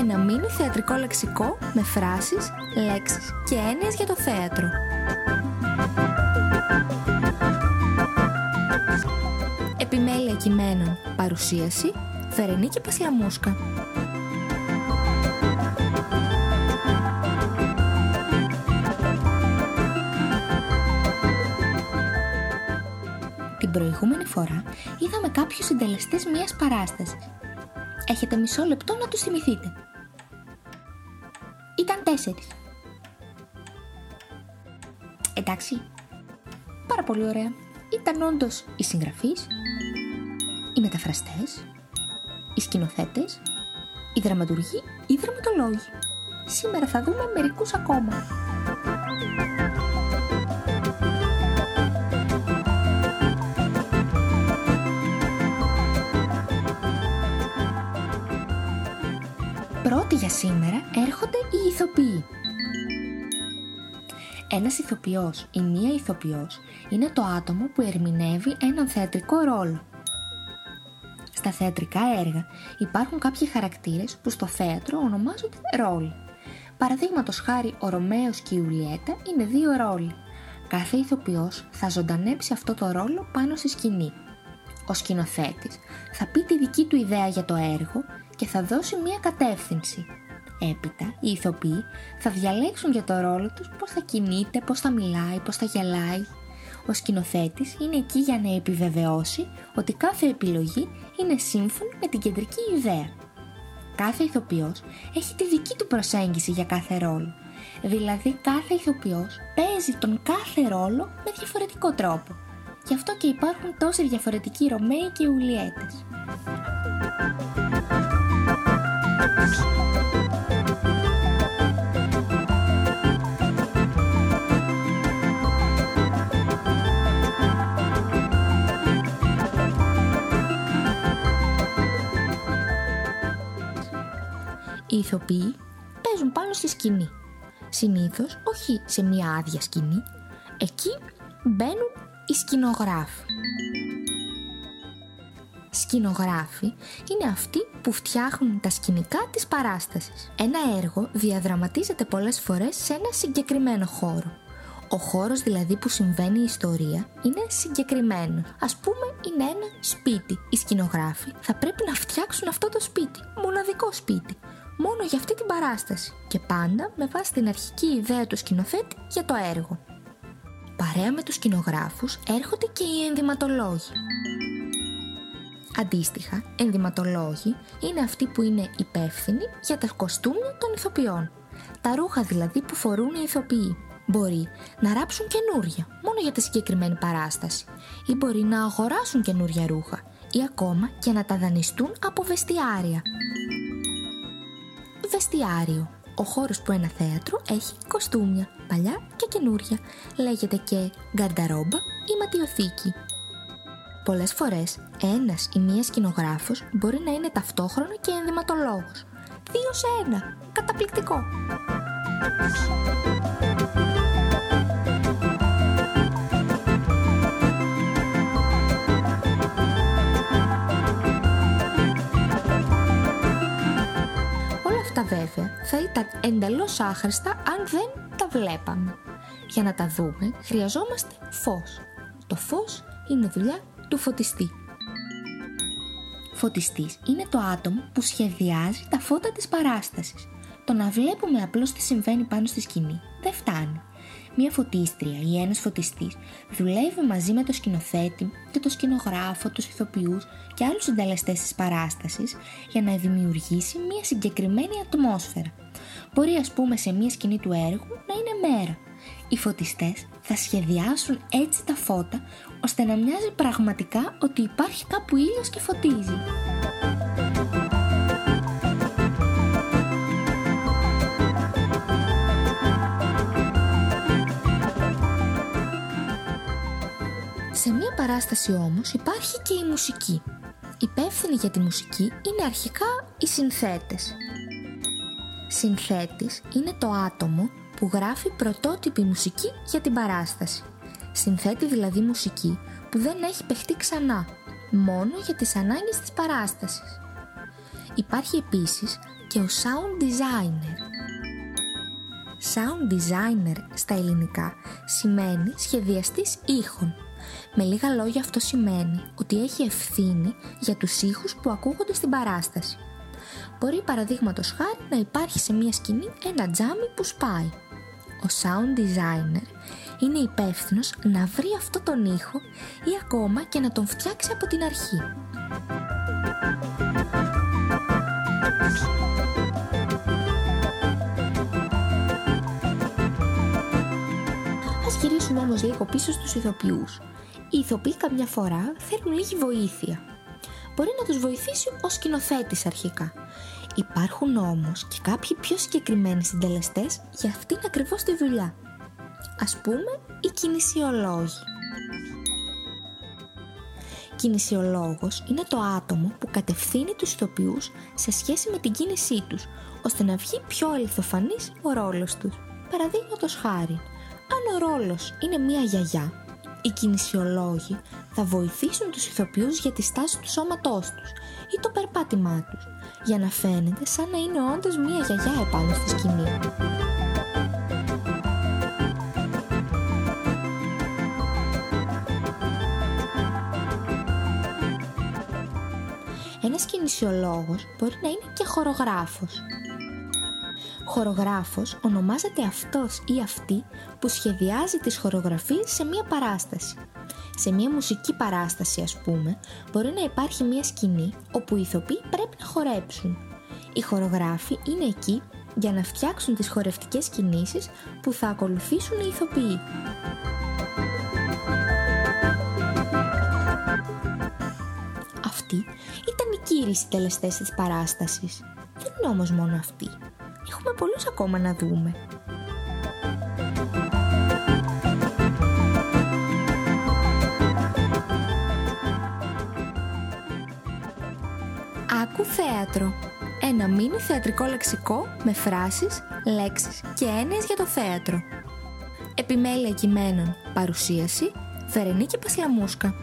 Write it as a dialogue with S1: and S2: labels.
S1: ένα μίνι θεατρικό λεξικό με φράσεις, λέξεις και έννοιες για το θέατρο. Επιμέλεια κειμένων, παρουσίαση, Φερενίκη Πασλαμούσκα. Την προηγούμενη φορά είδαμε κάποιους συντελεστές μιας παράστασης. Έχετε μισό λεπτό να τους θυμηθείτε. Ήταν τέσσερις. Εντάξει. Πάρα πολύ ωραία. Ήταν όντως οι συγγραφείς, οι μεταφραστές, οι σκηνοθέτες, οι δραματουργοί, οι δραματολόγοι. Σήμερα θα δούμε μερικούς ακόμα. Πρώτοι για σήμερα έρχονται οι ηθοποιοί. Ένας ηθοποιός ή μία ηθοποιός είναι το άτομο που ερμηνεύει έναν θεατρικό ρόλο. Στα θεατρικά έργα υπάρχουν κάποιοι χαρακτήρες που στο θέατρο ονομάζονται ρόλοι. Παραδείγματος χάρη ο Ρωμαίος και η Ιουλιέτα είναι δύο ρόλοι. Κάθε ηθοποιός θα ζωντανέψει αυτό το ρόλο πάνω στη σκηνή. Ο σκηνοθέτης θα πει τη δική του ιδέα για το έργο και θα δώσει μία κατεύθυνση. Έπειτα, οι ηθοποιοί θα διαλέξουν για το ρόλο τους πώς θα κινείται, πώς θα μιλάει, πώς θα γελάει. Ο σκηνοθέτης είναι εκεί για να επιβεβαιώσει ότι κάθε επιλογή είναι σύμφωνη με την κεντρική ιδέα. Κάθε ηθοποιός έχει τη δική του προσέγγιση για κάθε ρόλο. Δηλαδή κάθε ηθοποιός παίζει τον κάθε ρόλο με διαφορετικό τρόπο. Γι' αυτό και υπάρχουν τόσοι διαφορετικοί Ρωμαίοι και Ιουλιέτες. Οι ηθοποιοί παίζουν πάνω στη σκηνή. Συνήθως όχι σε μια άδεια σκηνή. Εκεί μπαίνουν οι σκηνογράφοι. Σκηνογράφοι είναι αυτοί που φτιάχνουν τα σκηνικά της παράστασης. Ένα έργο διαδραματίζεται πολλές φορές σε ένα συγκεκριμένο χώρο. Ο χώρος δηλαδή που συμβαίνει η ιστορία είναι συγκεκριμένο. Ας πούμε είναι ένα σπίτι. Οι σκηνογράφοι θα πρέπει να φτιάξουν αυτό το σπίτι. Μοναδικό σπίτι. Μόνο για αυτή την παράσταση. Και πάντα με βάση την αρχική ιδέα του σκηνοθέτη για το έργο. Παρέα με τους σκηνογράφους έρχονται και οι ενδυματολόγοι. Αντίστοιχα, ενδυματολόγοι είναι αυτοί που είναι υπεύθυνοι για τα κοστούμια των ηθοποιών. Τα ρούχα δηλαδή που φορούν οι ηθοποιοί. Μπορεί να ράψουν καινούρια, μόνο για τη συγκεκριμένη παράσταση, ή μπορεί να αγοράσουν καινούρια ρούχα, ή ακόμα και να τα δανειστούν από βεστιάρια. Βεστιάριο. Ο χώρος που ένα θέατρο έχει κοστούμια, παλιά και καινούρια. Λέγεται και γκαρνταρόμπα ή ματιοθήκη. Πολλές φορές, ένας ή μία σκηνογράφος μπορεί να είναι ταυτόχρονα και ενδυματολόγος. Δύο σε ένα. Καταπληκτικό. Όλα αυτά βέβαια θα ήταν εντελώς άχρηστα αν δεν τα βλέπαμε. Για να τα δούμε χρειαζόμαστε φως. Το φως είναι δουλειά του φωτιστή. Φωτιστής είναι το άτομο που σχεδιάζει τα φώτα της παράστασης. Το να βλέπουμε απλώς τι συμβαίνει πάνω στη σκηνή δεν φτάνει. Μία φωτίστρια ή ένας φωτιστής δουλεύει μαζί με το σκηνοθέτη και το σκηνογράφο, τους ηθοποιούς και άλλους συντελεστές της παράστασης για να δημιουργήσει μία συγκεκριμένη ατμόσφαιρα. Μπορεί ας πούμε σε μία σκηνή του έργου να είναι μέρα. Οι φωτιστές θα σχεδιάσουν έτσι τα φώτα ώστε να μοιάζει πραγματικά ότι υπάρχει κάπου ήλιος και φωτίζει. Σε μία παράσταση όμως υπάρχει και η μουσική. Υπεύθυνοι για τη μουσική είναι αρχικά οι συνθέτες. Συνθέτης είναι το άτομο που γράφει πρωτότυπη μουσική για την παράσταση. Συνθέτει δηλαδή μουσική που δεν έχει παιχτεί ξανά, μόνο για τις ανάγκες της παράστασης. Υπάρχει επίσης και ο sound designer. Sound designer στα ελληνικά σημαίνει σχεδιαστής ήχων. Με λίγα λόγια αυτό σημαίνει ότι έχει ευθύνη για τους ήχους που ακούγονται στην παράσταση. Μπορεί παραδείγματος χάρη να υπάρχει σε μια σκηνή ένα τζάμι που σπάει. Ο sound designer είναι υπεύθυνος να βρει αυτό τον ήχο ή ακόμα και να τον φτιάξει από την αρχή. Ας γυρίσουμε όμως λίγο πίσω στους ηθοποιούς. Οι ηθοποιοί καμιά φορά θέλουν λίγη βοήθεια. Μπορεί να τους βοηθήσει ο σκηνοθέτης αρχικά. Υπάρχουν όμως και κάποιοι πιο συγκεκριμένοι συντελεστές για αυτήν ακριβώς τη δουλειά. Ας πούμε, οι κινησιολόγοι. Κινησιολόγος είναι το άτομο που κατευθύνει τους ηθοποιούς σε σχέση με την κίνησή τους, ώστε να βγει πιο αληθοφανής ο ρόλος τους. Παραδείγματος χάρη, αν ο ρόλος είναι μία γιαγιά, οι κινησιολόγοι θα βοηθήσουν τους ηθοποιούς για τη στάση του σώματός τους ή το περπάτημά τους, για να φαίνεται σαν να είναι όντως μία γιαγιά επάνω στη σκηνή. Ένας κινησιολόγος μπορεί να είναι και χορογράφος. Χορογράφος ονομάζεται αυτός ή αυτή που σχεδιάζει τις χορογραφίες σε μία παράσταση. Σε μία μουσική παράσταση ας πούμε μπορεί να υπάρχει μία σκηνή όπου οι ηθοποιοί πρέπει να χορέψουν. Οι χορογράφοι είναι εκεί για να φτιάξουν τις χορευτικές κινήσεις που θα ακολουθήσουν οι ηθοποιοί. Κύριοι συντελεστές της παράστασης. Δεν είναι όμως μόνο αυτοί. Έχουμε πολλούς ακόμα να δούμε. Άκου θέατρο. Ένα μίνι θεατρικό λεξικό με φράσεις, λέξεις και έννοιες για το θέατρο. Επιμέλεια κειμένων. Παρουσίαση. Βερενίκη Πασλαμούσκα.